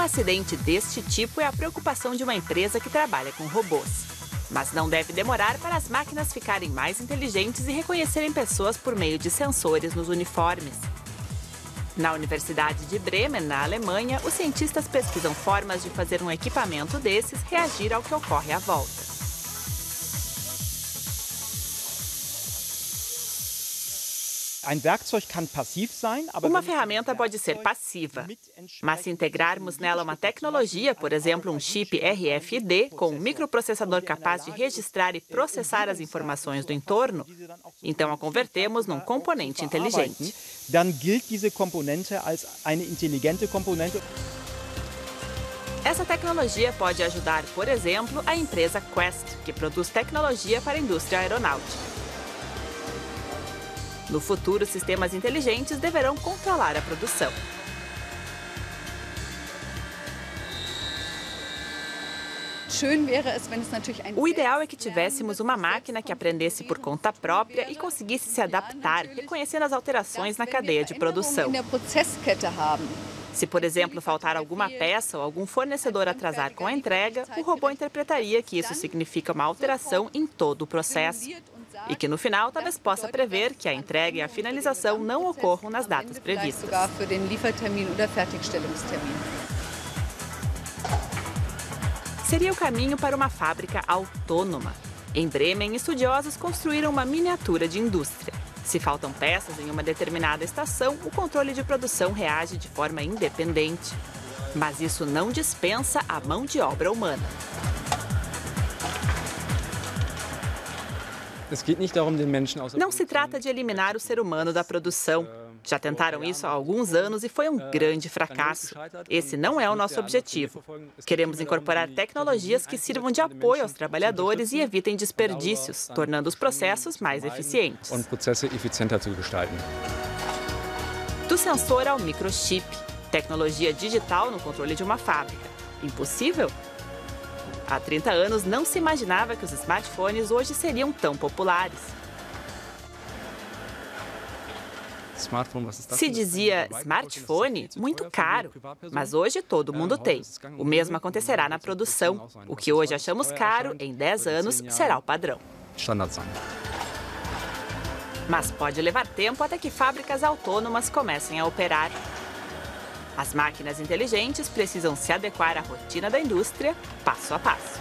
acidente deste tipo é a preocupação de uma empresa que trabalha com robôs. Mas não deve demorar para as máquinas ficarem mais inteligentes e reconhecerem pessoas por meio de sensores nos uniformes. Na Universidade de Bremen, na Alemanha, os cientistas pesquisam formas de fazer um equipamento desses reagir ao que ocorre à volta. Uma ferramenta pode ser passiva, mas se integrarmos nela uma tecnologia, por exemplo, um chip RFID com um microprocessador capaz de registrar e processar as informações do entorno, então a convertemos num componente inteligente. Dann gilt diese Komponente als eine intelligente Komponente. Essa tecnologia pode ajudar, por exemplo, a empresa Quest, que produz tecnologia para a indústria aeronáutica. No futuro, sistemas inteligentes deverão controlar a produção. O ideal é que tivéssemos uma máquina que aprendesse por conta própria e conseguisse se adaptar, reconhecendo as alterações na cadeia de produção. Se, por exemplo, faltar alguma peça ou algum fornecedor atrasar com a entrega, o robô interpretaria que isso significa uma alteração em todo o processo e que no final talvez possa prever que a entrega e a finalização não ocorram nas datas previstas. Seria o caminho para uma fábrica autônoma. Em Bremen, estudiosos construíram uma miniatura de indústria. Se faltam peças em uma determinada estação, o controle de produção reage de forma independente. Mas isso não dispensa a mão de obra humana. Não se trata de eliminar o ser humano da produção. Já tentaram isso há alguns anos e foi um grande fracasso. Esse não é o nosso objetivo. Queremos incorporar tecnologias que sirvam de apoio aos trabalhadores e evitem desperdícios, tornando os processos mais eficientes. Do sensor ao microchip, tecnologia digital no controle de uma fábrica. Impossível? Há 30 anos não se imaginava que os smartphones hoje seriam tão populares. Se dizia smartphone, muito caro, mas hoje todo mundo tem. O mesmo acontecerá na produção. O que hoje achamos caro, em 10 anos será o padrão. Mas pode levar tempo até que fábricas autônomas comecem a operar. As máquinas inteligentes precisam se adequar à rotina da indústria passo a passo.